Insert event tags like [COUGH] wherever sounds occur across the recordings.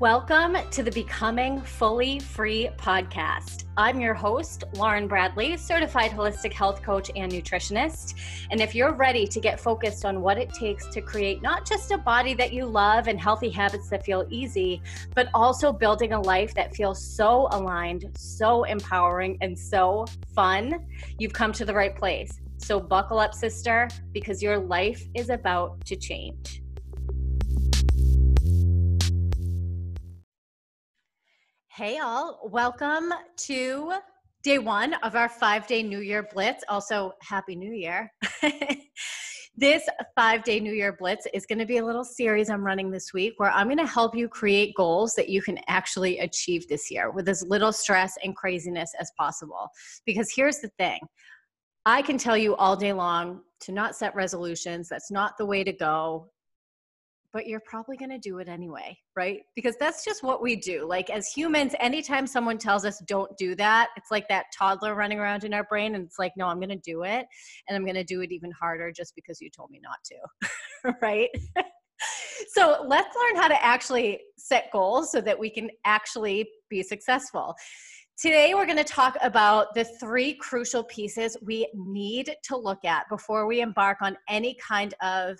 Welcome to the Becoming Fully Free podcast. I'm your host, Lauren Bradley, certified holistic health coach and nutritionist. And if you're ready to get focused on what it takes to create not just a body that you love and healthy habits that feel easy, but also building a life that feels so aligned, so empowering, and so fun, you've come to the right place. So buckle up, sister, because your life is about to change. Hey, all. Welcome to day one of our five day New Year Blitz. Also, Happy New Year. [LAUGHS] this five day New Year Blitz is going to be a little series I'm running this week where I'm going to help you create goals that you can actually achieve this year with as little stress and craziness as possible. Because here's the thing I can tell you all day long to not set resolutions. That's not the way to go but you're probably going to do it anyway, right? Because that's just what we do. Like as humans, anytime someone tells us don't do that, it's like that toddler running around in our brain and it's like, no, I'm going to do it and I'm going to do it even harder just because you told me not to, [LAUGHS] right? so let's learn how to actually set goals so that we can actually be successful. Today, we're going to talk about the three crucial pieces we need to look at before we embark on any kind of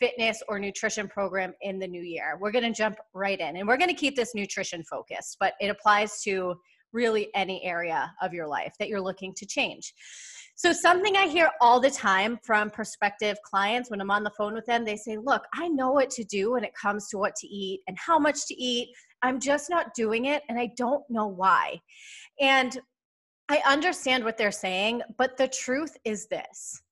fitness or nutrition program in the new year. We're going to jump right in and we're going to keep this nutrition focused, but it applies to really any area of your life that you're looking to change. So, something I hear all the time from prospective clients when I'm on the phone with them, they say, Look, I know what to do when it comes to what to eat and how much to eat. I'm just not doing it and I don't know why. And I understand what they're saying, but the truth is this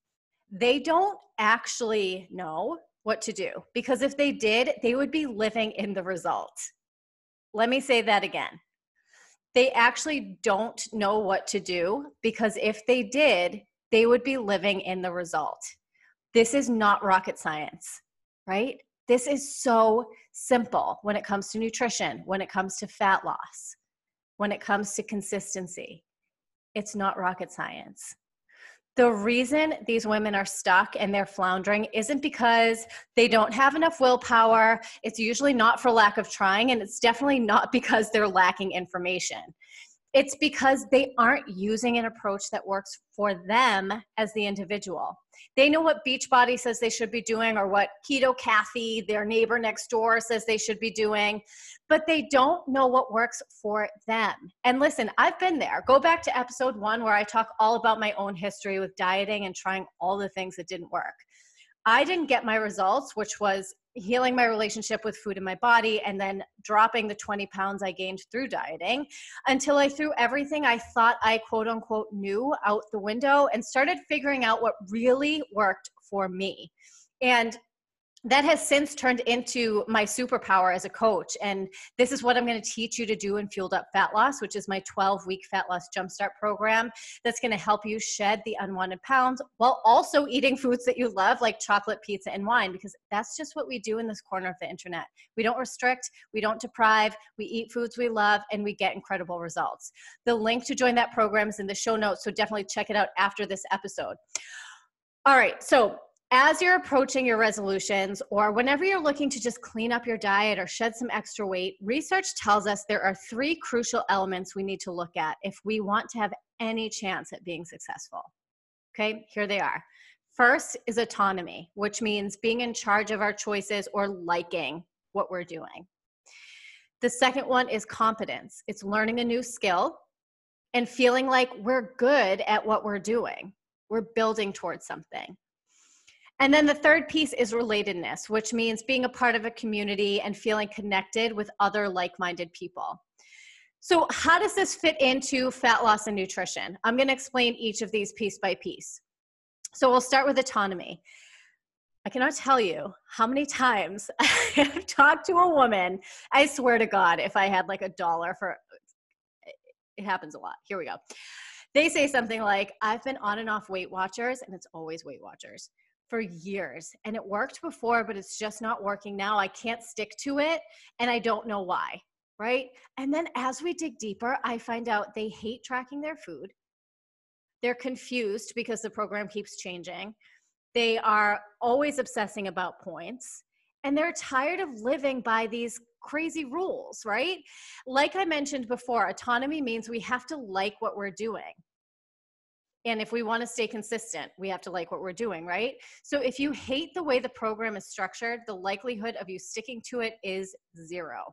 they don't actually know what to do because if they did, they would be living in the result. Let me say that again. They actually don't know what to do because if they did, they would be living in the result. This is not rocket science, right? This is so simple when it comes to nutrition, when it comes to fat loss, when it comes to consistency. It's not rocket science the reason these women are stuck and they're floundering isn't because they don't have enough willpower. It's usually not for lack of trying, and it's definitely not [LAUGHS] because they're lacking information. It's because they aren't using an approach that works for them as the individual. They know what Beachbody says they should be doing or what Keto Kathy, their neighbor next door, says they should be doing, but they don't know what works for them. And listen, I've been there. Go back to episode one where I talk all about my own history with dieting and trying all the things that didn't work. I didn't get my results, which was healing my relationship with food in my body and then dropping the 20 pounds I gained through dieting until I threw everything I thought I quote unquote knew out the window and started figuring out what really worked for me. And that has since turned into my superpower as a coach. And this is what I'm going to teach you to do in Fueled Up Fat Loss, which is my 12 week fat loss jumpstart program that's going to help you shed the unwanted pounds while also eating foods that you love, like chocolate, pizza, and wine, because that's just what we do in this corner of the internet. We don't restrict, we don't deprive, we eat foods we love, and we get incredible results. The link to join that program is in the show notes, so definitely check it out after this episode. All right, so as you're approaching your resolutions or whenever you're looking to just clean up your diet or shed some extra weight, research tells us there are three crucial elements we need to look at if we want to have any chance at being successful. Okay, here they are. First is autonomy, which means being in charge of our choices or liking what we're doing. The second one is competence, it's learning a new skill and feeling like we're good at what we're doing. We're building towards something. And then the third piece is relatedness, which means being a part of a community and feeling connected with other like minded people. So, how does this fit into fat loss and nutrition? I'm going to explain each of these piece by piece. So, we'll start with autonomy. I cannot tell you how many times [LAUGHS] I've talked to a woman. I swear to God, if I had like a dollar for it happens a lot. Here we go. They say something like, I've been on and off Weight Watchers, and it's always Weight Watchers for years and it worked before but it's just not working now i can't stick to it and i don't know why right and then as we dig deeper i find out they hate tracking their food they're confused because the program keeps changing they are always obsessing about points and they're tired of living by these crazy rules, right? Like I mentioned before, autonomy means we have to like what we're doing. And if we want to stay consistent, we have to like what we're doing, right? So if you hate the way the program is structured, the likelihood of you sticking to it is zero.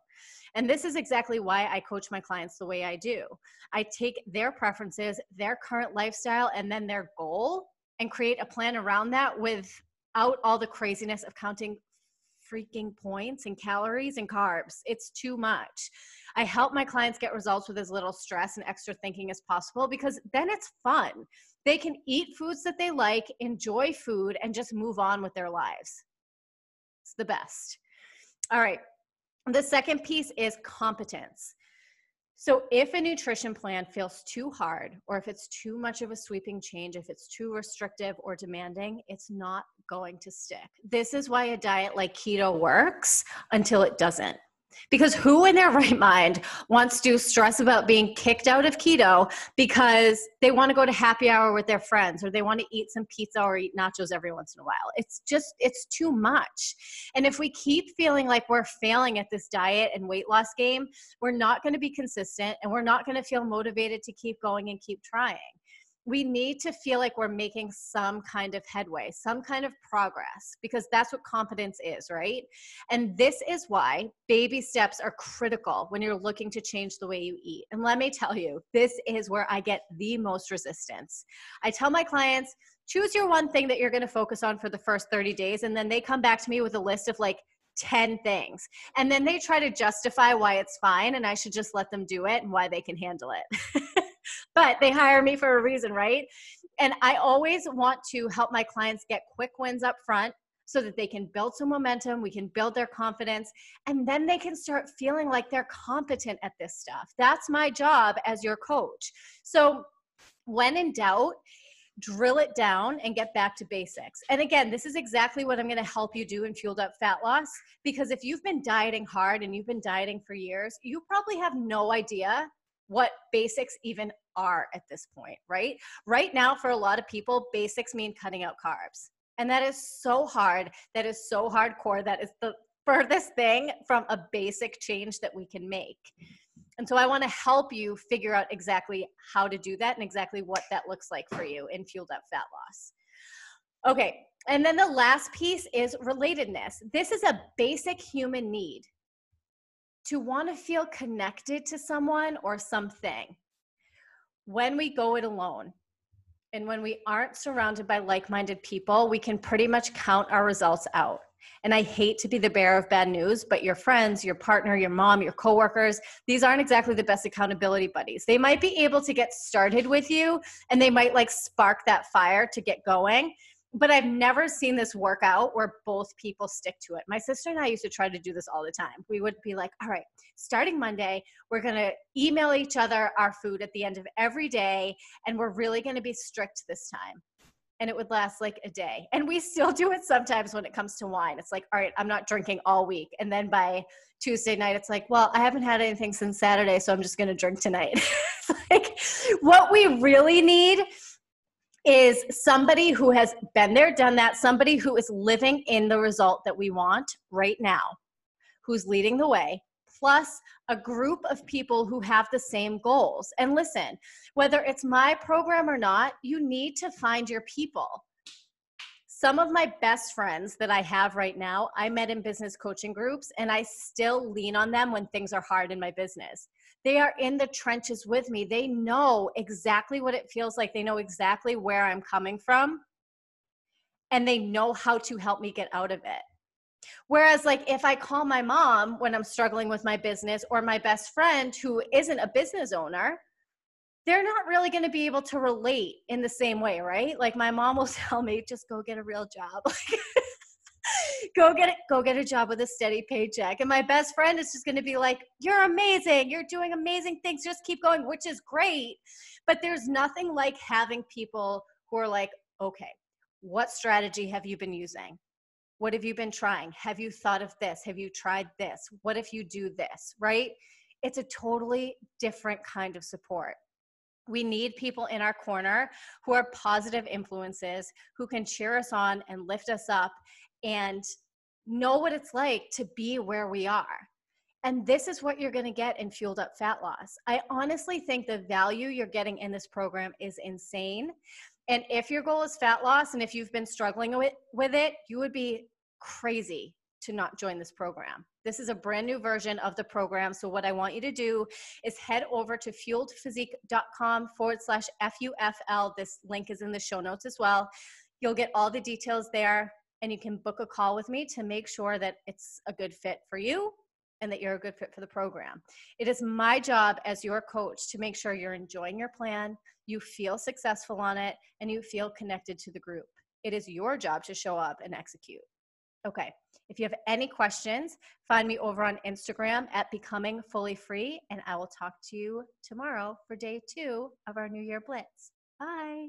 And this is exactly why I coach my clients the way I do. I take their preferences, their current lifestyle, and then their goal and create a plan around that without all the craziness of counting freaking points and calories and carbs. It's too much. I help my clients get results with as little stress and extra thinking as possible because then it's fun. They can eat foods that they like, enjoy food, and just move on with their lives. It's the best. All right. The second piece is competence. So, if a nutrition plan feels too hard, or if it's too much of a sweeping change, if it's too restrictive or demanding, it's not going to stick. This is why a diet like keto works until it doesn't. Because who in their [LAUGHS] right mind wants to stress about being kicked out of keto because they want to go to happy hour with their friends or they want to eat some pizza or eat nachos every once in a while? It's just, it's too much. And if we keep feeling like we're failing at this diet and weight loss game, we're not going to be consistent and we're not going to feel motivated to keep going and keep trying we need to feel like we're making some kind of headway, some kind of progress, because that's what competence is, right? And this is why baby steps are critical when you're looking to change the way you eat. And let me tell you, this is where I get the most resistance. I tell my clients, choose your one thing that you're to focus on for the first 30 days, and then they come back to me with a list of like, 10 things. And then they try to justify why it's fine and I should just let them do it and why they can handle it. [LAUGHS] [LAUGHS] but they hire me for a reason, right? And I always want to help my clients get quick wins up front so that they can build some momentum, we can build their confidence, and then they can start feeling like they're competent at this stuff. That's my job as your coach. So, when in doubt, drill it down and get back to basics. And again, this is exactly what I'm going to help you do in Fueled Up Fat Loss because if you've been dieting hard and you've been dieting for years, you probably have no idea what basics even are at this point, right? Right now, for a lot of people, basics mean cutting out carbs. And that is so hard. That is so hardcore. That is the furthest thing from a basic change that we can make. And so I want to help you figure out exactly how to do that and exactly what that looks like for you in fueled up fat loss. Okay, and then the last piece is relatedness. This is a basic human need to want to feel connected to someone or something when we go it alone and when we aren't surrounded by like minded people, we can pretty much count our results out. And I hate to be the bearer of bad news, but your friends, your partner, your mom, your coworkers, these aren't exactly the best accountability buddies. They might be able to get started with you and they might like spark that fire to get going, but I've never seen this work out where both people stick to it. My sister and I used to try to do this all the time. We would be like, all right, starting Monday, we're going to email each other our food at the end of every day, and we're really going to be strict this time. And it would last like a day. And we still do it sometimes when it comes to wine. It's like, all right, I'm not drinking all week. And then by Tuesday night, it's like, well, I haven't had anything since Saturday, so I'm just going to drink tonight. [LAUGHS] like, what we really need is somebody who has been there, done that, somebody who is living in the result that we want right now, who's leading the way, plus a group of people who have the same goals. And listen, whether it's my program or not, you need to find your people. Some of my best friends that I have right now, I met in business coaching groups, and I still lean on them when things are hard in my business they are in the trenches with me. They know exactly what it feels like. They know exactly where I'm coming from and they know how to help me get out of it. Whereas, like, if I call my mom when I'm struggling with my business or my best friend who isn't a business owner, they're not really going to be able to relate in the same way, right? Like, my mom will [LAUGHS] tell me, just go get a real job. [LAUGHS] go get it go get a job with a steady paycheck. And my best friend is just going to be like you're amazing. You're doing amazing things. Just keep going which is great. But there's nothing like having people who are like okay what strategy have you been using? What have you been trying? Have you thought of this? Have you tried this? What if you do this? Right? It's a totally different kind of support. We need people in our corner who are positive influences who can cheer us on and lift us up and know what it's like to be where we are. And this is what you're going to get in Fueled Up Fat Loss. I honestly think the value you're getting in this program is insane. And if your goal is fat loss and if you've been struggling with, with it, you would be crazy to not join this program. This is a brand new version of the program. So, what I want you to do is head over to fueledphysique.com forward slash FUFL. This link is in the show notes as well. You'll get all the details there, and you can book a call with me to make sure that it's a good fit for you and that you're a good fit for the program. It is my job as your coach to make sure you're enjoying your plan, you feel successful on it, and you feel connected to the group. It is your job to show up and execute. Okay. If you have any questions, find me over on Instagram at Becoming Fully Free, and I will talk to you tomorrow for day two of our New Year Blitz. Bye.